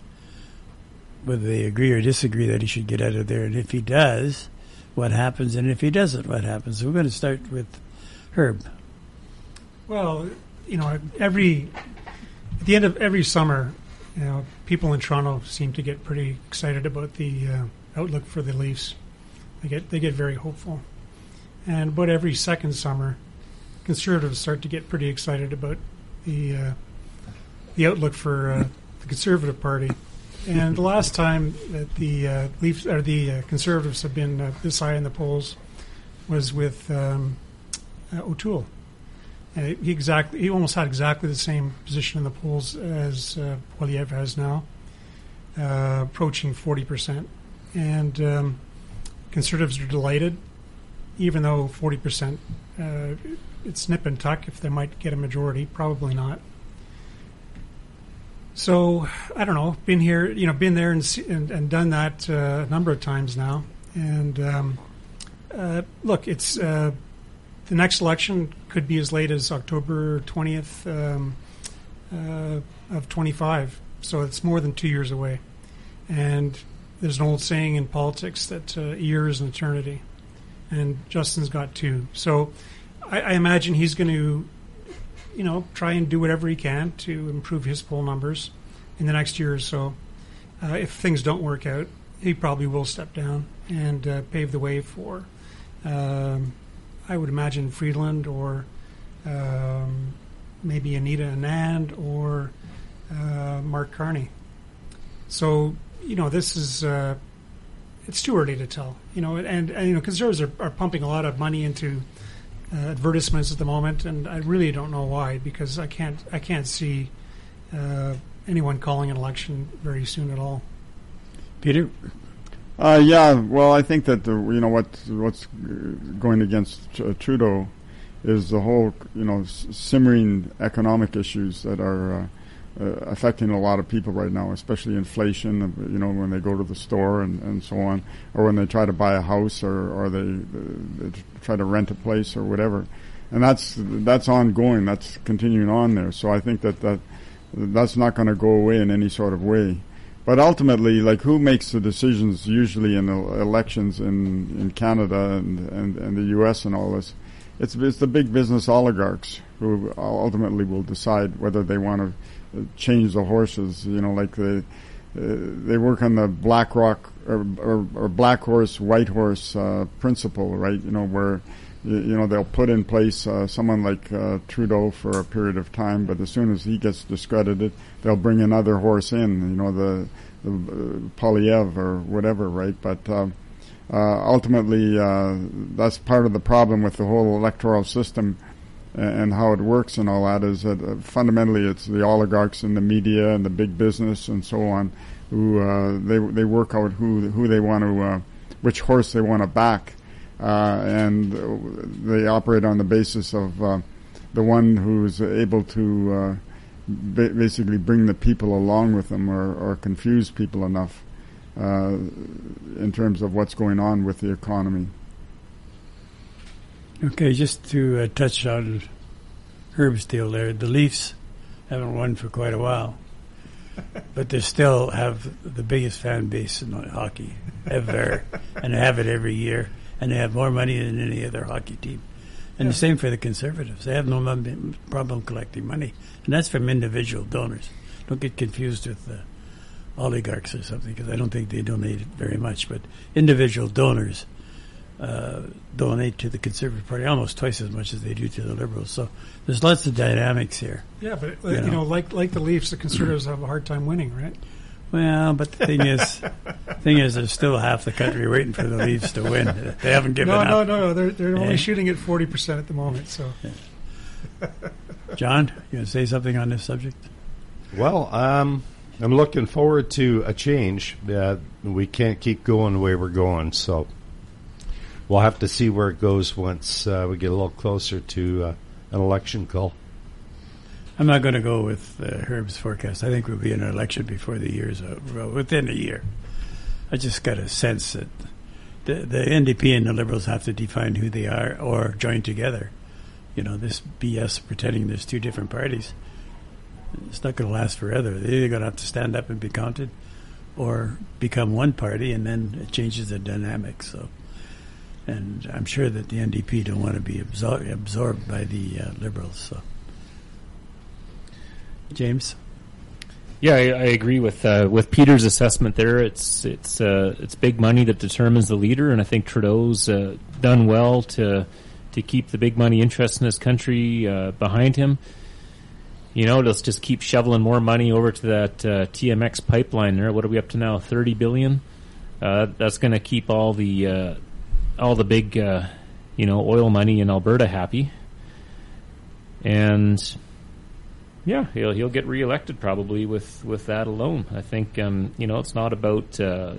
whether they agree or disagree that he should get out of there, and if he does, what happens, and if he doesn't, what happens. So we're going to start with Herb. Well, you know, every at the end of every summer, you know, people in Toronto seem to get pretty excited about the uh, outlook for the Leafs. They get they get very hopeful, and about every second summer, conservatives start to get pretty excited about the uh, the outlook for uh, the Conservative Party. And the last time that the uh, Leafs or the uh, Conservatives have been uh, this high in the polls was with um, O'Toole. Uh, he exactly he almost had exactly the same position in the polls as uh, Poilievre has now, uh, approaching forty percent, and um, conservatives are delighted, even though forty percent uh, it's nip and tuck if they might get a majority, probably not. So I don't know. Been here, you know, been there and and, and done that uh, a number of times now, and um, uh, look, it's the next election could be as late as October 20th um, uh, of 25. So it's more than two years away. And there's an old saying in politics that uh, a year is an eternity. And Justin's got two. So I, I imagine he's going to, you know, try and do whatever he can to improve his poll numbers in the next year or so. Uh, if things don't work out, he probably will step down and uh, pave the way for. Um, I would imagine Freeland or um, maybe Anita Anand or uh, Mark Carney. So you know this is uh, it's too early to tell. You know, and, and you know conservatives are, are, pumping a lot of money into uh, advertisements at the moment, and I really don't know why because I can't I can't see uh, anyone calling an election very soon at all. Peter. Uh, yeah, well, I think that the, you know what what's going against uh, Trudeau is the whole you know simmering economic issues that are uh, uh, affecting a lot of people right now, especially inflation. uh, You know, when they go to the store and, and so on, or when they try to buy a house or or they, they try to rent a place or whatever, and that's that's ongoing. That's continuing on there. So I think that that that's not going to go away in any sort of way. But ultimately, like who makes the decisions usually in el- elections in, in Canada and, and, and the U.S. and all this? It's, it's the big business oligarchs who ultimately will decide whether they want to change the horses. You know, like they, uh, they work on the BlackRock or, or, or Black Horse, White Horse uh, principle, right? You know, where you you know they'll put in place uh, someone like uh, Trudeau for a period of time, but as soon as he gets discredited, they'll bring another horse in. You know the the uh, Poilievre whatever, right? But uh, uh, ultimately, uh, that's part of the problem with the whole electoral system and how it works and all that. Is that fundamentally it's the oligarchs and the media and the big business and so on who uh, they they work out who who they want to uh, which horse they want to back and they operate on the basis of uh, the one who's able to uh, ba- basically bring the people along with them or, or confuse people enough uh, in terms of what's going on with the economy. Okay, just to uh, touch on Herb's deal there, the Leafs haven't won for quite a while, but they still have the biggest fan base in hockey ever, and have it every year, and they have more money than any other hockey team. And the same for the Conservatives; they have no problem collecting money, and that's from individual donors. Don't get confused with the oligarchs or something, because I don't think they donate very much, but individual donors uh, donate to the Conservative Party almost twice as much as they do to the Liberals. So there's lots of dynamics here. Yeah, but uh, You you, know. know, like like the Leafs, the Conservatives have a hard time winning, right? Well, but the thing is, thing is, there's still half the country waiting for the Leafs to win. They haven't given no, up. no, no, no. They're they're Eh? only shooting at forty percent at the moment. So John, you want to say something on this subject? Well, um, I'm looking forward to a change. Uh, we can't keep going the way we're going, so we'll have to see where it goes once uh, we get a little closer to uh, an election call. I'm not going to go with uh, Herb's forecast. I think we'll be in an election before the year's over, within a year. I just got a sense that the, the NDP and the Liberals have to define who they are or join together. You know, this BS pretending there's two different parties. It's not going to last forever. They're either going to have to stand up and be counted or become one party, and then it changes the dynamic. So, and I'm sure that the NDP don't want to be absor- absorbed by the uh, Liberals. So, James. Yeah, I, I agree with uh, with Peter's assessment there. It's it's uh, it's big money that determines the leader, and I think Trudeau's uh, done well to to keep the big money interests in this country uh, behind him. You know, let's just keep shoveling more money over to that uh, TMX pipeline there. What are we up to now? Thirty billion. Uh, that's going to keep all the all the big you know oil money in Alberta happy, and yeah, he'll he'll get reelected probably with, with that alone. I think um, you know it's not about uh,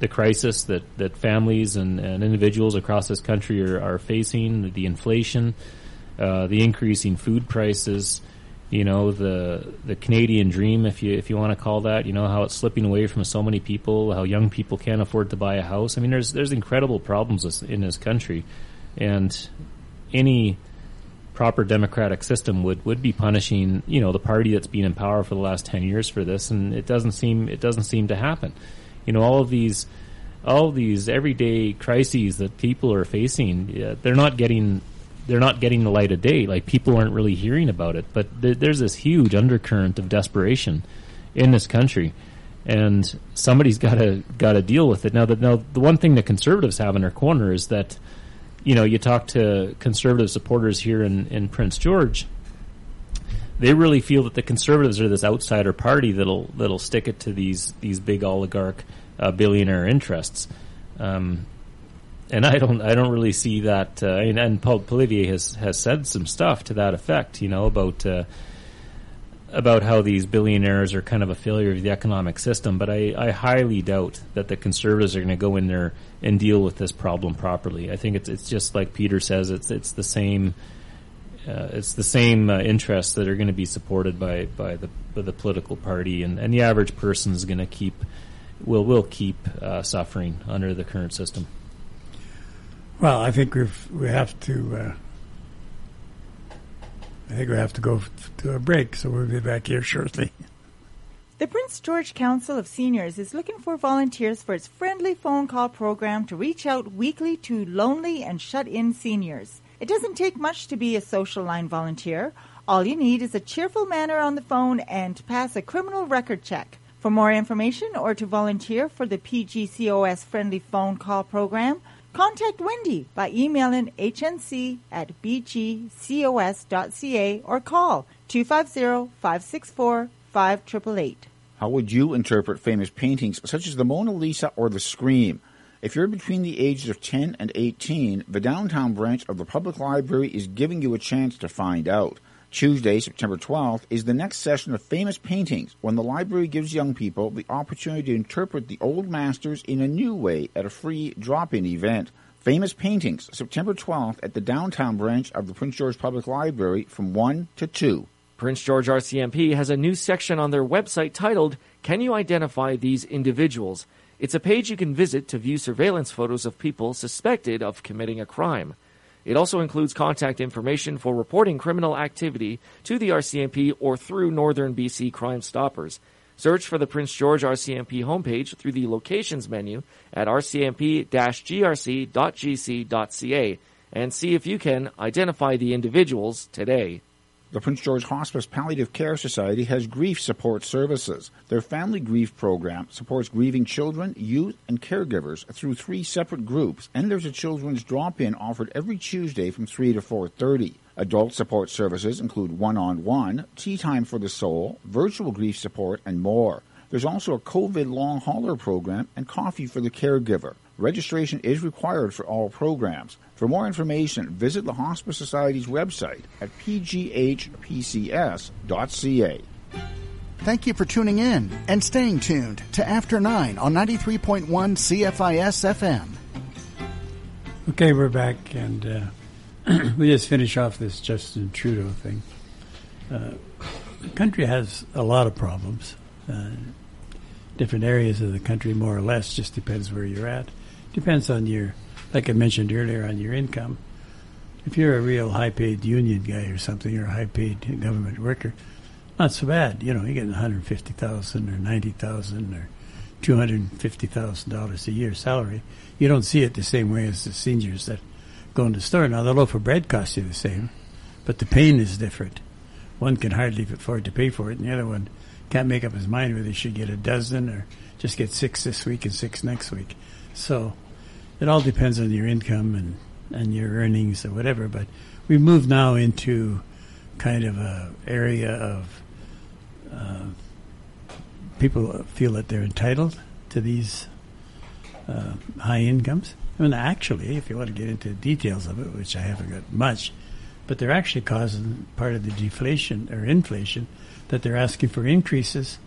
the crisis that, that families and, and individuals across this country are, are facing, the, inflation, uh, the increasing food prices, you know the the Canadian dream, if you if you want to call that, you know how it's slipping away from so many people, how young people can't afford to buy a house. I mean, there's there's incredible problems in this country, and any proper democratic system would, would be punishing you know the party that's been in power for the last ten years for this, and it doesn't seem it doesn't seem to happen. You know all of these all of these everyday crises that people are facing, yeah, they're not getting they're not getting the light of day. Like people aren't really hearing about it, but th- there's this huge undercurrent of desperation in this country, and somebody's got to got to deal with it. Now, the, now the one thing the conservatives have in their corner is that you know, you talk to conservative supporters here in, in Prince George, they really feel that the conservatives are this outsider party that'll that'll stick it to these these big oligarch uh, billionaire interests. Um, and I don't I don't really see that. Uh, and, and Paul Poilievre has has said some stuff to that effect. You know about. Uh, about how these billionaires are kind of a failure of the economic system, but I, I highly doubt that the conservatives are going to go in there and deal with this problem properly. I think it's it's just like Peter says, it's it's the same. Uh, it's the same uh, interests that are going to be supported by, by the by the political party, and, and the average person is going to keep will will keep uh, suffering under the current system. Well, I think we've, we have to. I think we have to go to a break, so we'll be back here shortly. The Prince George Council of Seniors is looking for volunteers for its friendly phone call program to reach out weekly to lonely and shut in seniors. It doesn't take much to be a social line volunteer. All you need is a cheerful manner on the phone and pass a criminal record check. For more information or to volunteer for the PGCOS friendly phone call program, contact Wendy by emailing hnc at pgcos.ca or call 250-564-5888. How would you interpret famous paintings such as the Mona Lisa or the Scream? If you're between the ages of 10 and 18, the downtown branch of the public library is giving you a chance to find out. Tuesday, September 12th, is the next session of famous paintings when the library gives young people the opportunity to interpret the old masters in a new way at a free drop-in event. Famous Paintings, September 12th at the downtown branch of the Prince George Public Library from 1 to 2. Prince George RCMP has a new section on their website titled, Can You Identify These Individuals? It's a page you can visit to view surveillance photos of people suspected of committing a crime. It also includes contact information for reporting criminal activity to the RCMP or through Northern BC Crime Stoppers. Search for the Prince George RCMP homepage through the locations menu at rcmp-grc.gc.ca and see if you can identify the individuals today. The Prince George Hospice Palliative Care Society has grief support services. Their family grief program supports grieving children, youth, and caregivers through three separate groups, and there's a children's drop-in offered every Tuesday from 3 to 4:30. Adult support services include one-on-one, tea time for the soul, virtual grief support, and more. There's also a COVID long hauler program and coffee for the caregiver. Registration is required for all programs. For more information, visit the Hospice Society's website at pghpcs.ca. Thank you for tuning in and staying tuned to After 9 on 93.1 CFIS FM. Okay, we're back, and uh, we just finish off this Justin Trudeau thing. Uh, the country has a lot of problems. Uh, different areas of the country, more or less, just depends where you're at. Depends on your, like I mentioned earlier, on your income. If you're a real high-paid union guy or something, or a high-paid government worker, not so bad. You know, you're getting 150000 or 90000 or $250,000 a year salary. You don't see it the same way as the seniors that go in the store. Now, the loaf of bread costs you the same, but the pain is different. One can hardly afford to pay for it, and the other one can't make up his mind whether he should get a dozen or just get six this week and six next week. So it all depends on your income and, and your earnings or whatever. But we move now into kind of a area of uh, people feel that they're entitled to these uh, high incomes. I mean, actually, if you want to get into the details of it, which I haven't got much, but they're actually causing part of the deflation or inflation that they're asking for increases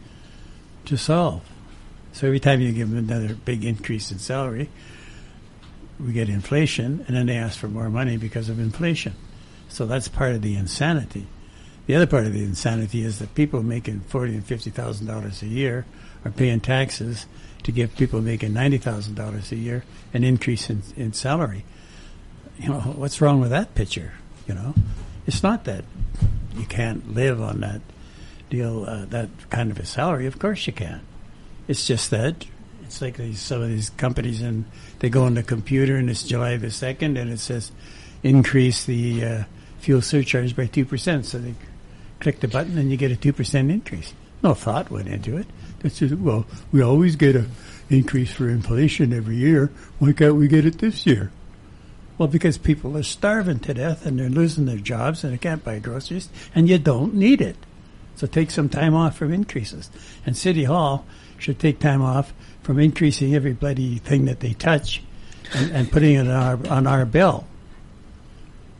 to solve. So every time you give them another big increase in salary, we get inflation, and then they ask for more money because of inflation. So that's part of the insanity. The other part of the insanity is that people making forty and fifty thousand dollars a year are paying taxes to give people making ninety thousand dollars a year an increase in, in salary. You know what's wrong with that picture? You know, it's not that you can't live on that deal, uh, that kind of a salary. Of course you can. It's just that it's like these, some of these companies and they go on the computer and it's July the second and it says increase the uh, fuel surcharge by two percent. So they click the button and you get a two percent increase. No thought went into it. It's just, well, we always get a increase for inflation every year. Why can't we get it this year? Well, because people are starving to death and they're losing their jobs and they can't buy groceries, and you don't need it. So take some time off from increases. And City Hall should take time off from increasing every bloody thing that they touch and, and putting it on our, on our bill.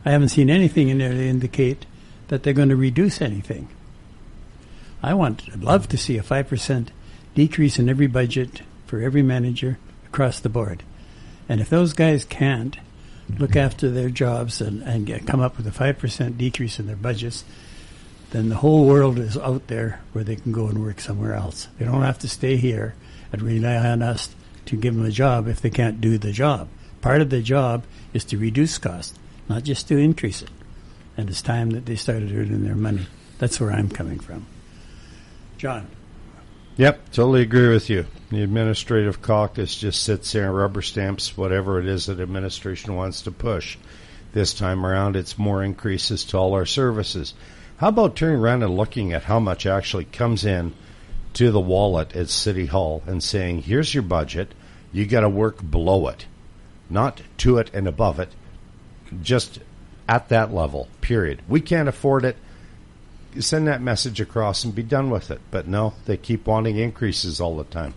I haven't seen anything in there to indicate that they're going to reduce anything. I want, I'd love to see a 5% decrease in every budget for every manager across the board. And if those guys can't look after their jobs and, and get, come up with a 5% decrease in their budgets, then the whole world is out there where they can go and work somewhere else. They don't have to stay here and rely on us to give them a job if they can't do the job. Part of the job is to reduce cost, not just to increase it. And it's time that they started earning their money. That's where I'm coming from. John. Yep, totally agree with you. The administrative caucus just sits there and rubber stamps whatever it is that administration wants to push. This time around, it's more increases to all our services. How about turning around and looking at how much actually comes in to the wallet at City Hall and saying, here's your budget, you got to work below it, not to it and above it, just at that level, period. We can't afford it send that message across and be done with it. But no, they keep wanting increases all the time.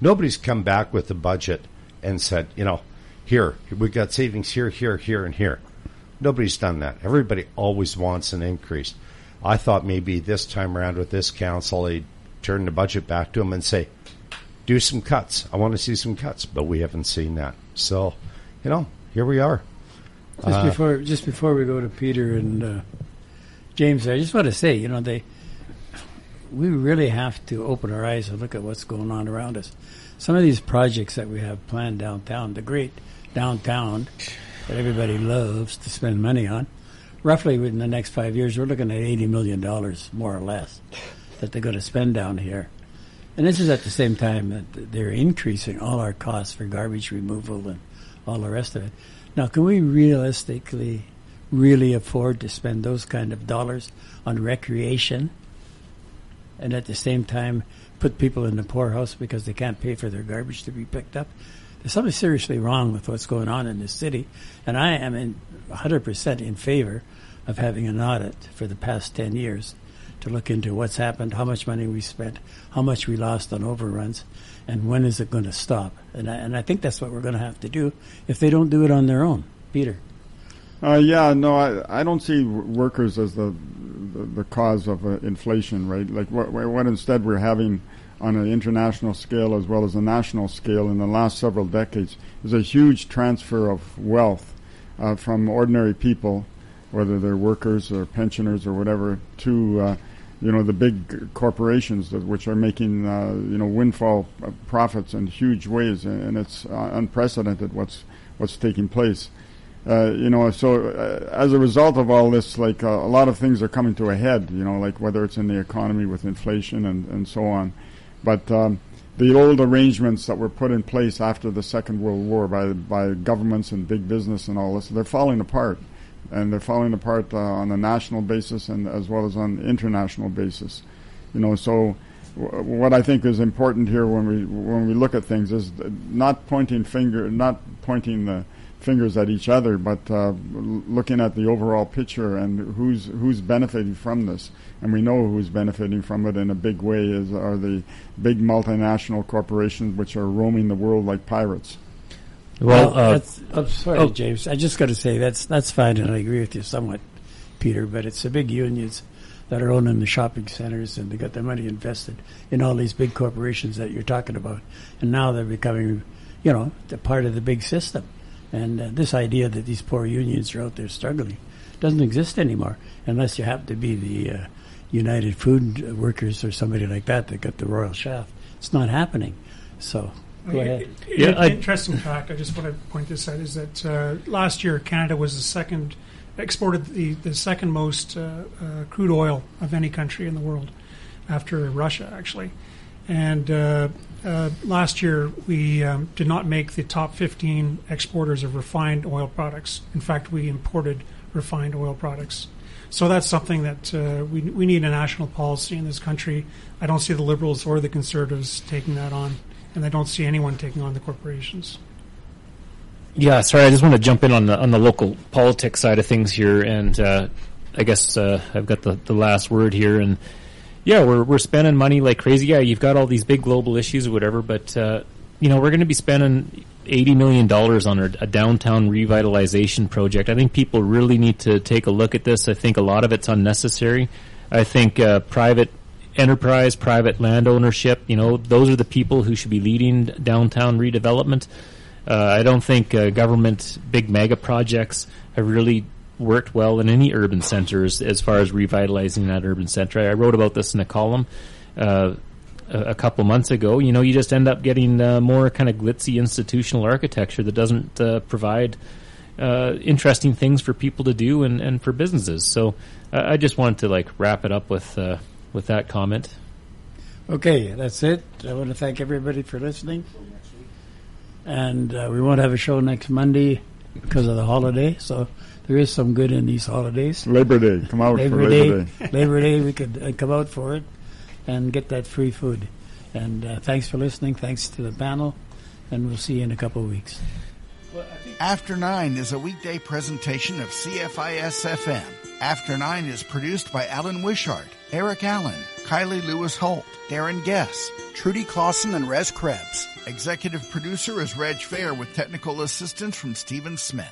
Nobody's come back with the budget and said, you know, here, we've got savings here, here, here, and here. Nobody's done that. Everybody always wants an increase. I thought maybe this time around with this council, they'd turn the budget back to them and say, do some cuts. I want to see some cuts, but we haven't seen that. So, you know, here we are. Just uh, before, just before we go to Peter and uh, James, I just want to say, you know, they we really have to open our eyes and look at what's going on around us. Some of these projects that we have planned downtown, the great downtown that everybody loves to spend money on, roughly within the next five years, we're looking at eighty million dollars, more or less, that they're going to spend down here. And this is at the same time that they're increasing all our costs for garbage removal and all the rest of it. Now, can we realistically really afford to spend those kind of dollars on recreation and at the same time put people in the poorhouse because they can't pay for their garbage to be picked up. There's something seriously wrong with what's going on in this city, and I am in 100% in favor of having an audit for the past 10 years to look into what's happened, how much money we spent, how much we lost on overruns, and when is it going to stop. And I, and I think that's what we're going to have to do if they don't do it on their own. Peter. Uh, yeah, no, I, I don't see workers as the the, the cause of uh, inflation, right? Like what, what instead we're having on an international scale as well as a national scale in the last several decades is a huge transfer of wealth uh, from ordinary people, whether they're workers or pensioners or whatever, to uh, you know the big corporations that, which are making uh, you know windfall profits in huge ways, and it's uh, unprecedented what's what's taking place. Uh, you know, so uh, as a result of all this, like a lot of things are coming to a head. You know, like whether it's in the economy with inflation and, and so on. But um, the old arrangements that were put in place after the Second World War by by governments and big business and all this, they're falling apart, and they're falling apart uh, on a national basis and as well as on international basis. You know, so w- what I think is important here when we when we look at things is not pointing finger, not pointing the fingers at each other, but uh, looking at the overall picture and who's who's benefiting from this. And we know who's benefiting from it in a big way is are the big multinational corporations which are roaming the world like pirates. Well, uh, that's, I'm sorry, oh. James. I just got to say that's that's fine, and I agree with you somewhat, Peter. But it's the big unions that are owning the shopping centers, and they got their money invested in all these big corporations that you're talking about, and now they're becoming, you know, the part of the big system. And uh, this idea that these poor unions are out there struggling doesn't exist anymore unless you happen to be the uh, United Food Workers or somebody like that that got the royal shaft. It's not happening. So go ahead. yeah, interesting fact. I just want to point this out is that uh, last year Canada was the second exported the, the second most uh, uh, crude oil of any country in the world after Russia, actually. And uh, last year, we um, did not make the top 15 exporters of refined oil products. In fact, we imported refined oil products. So that's something that uh, we, we need a national policy in this country. I don't see the Liberals or the Conservatives taking that on, and I don't see anyone taking on the corporations. Yeah, sorry, I just want to jump in on the on the local politics side of things here, and uh, I guess uh, I've got the, the last word here, and yeah, we're we're spending money like crazy. Yeah, you've got all these big global issues or whatever, but uh, you know we're going to be spending eighty million dollars on a, a, downtown revitalization project. I think people really need to take a look at this. I think a lot of it's unnecessary. I think uh, private enterprise, private land ownership. You know, those are the people who should be leading downtown redevelopment. Uh, I don't think uh, government big mega projects have really worked well in any urban centers as far as revitalizing that urban center. I wrote about this in a column uh, a, couple months ago. You know, you just end up getting uh, more kind of glitzy institutional architecture that doesn't uh, provide uh, interesting things for people to do and, and for businesses. So uh, I just wanted to like wrap it up with uh, with that comment. Okay, that's it. I want to thank everybody for listening. And uh, we won't have a show next Monday because of the holiday, so there is some good in these holidays. Labor Day, come out Labor for Day, Labor Day. Labor Day, we could uh, come out for it and get that free food. And uh, thanks for listening. Thanks to the panel, and we'll see you in a couple of weeks. After Nine is a weekday presentation of CFIS FM. After Nine is produced by Alan Wishart, Eric Allen, Kylie Lewis Holt, Darren Guess, Trudy Clausen, and Rez Krebs. Executive producer is Reg Fair with technical assistance from Stephen Smith.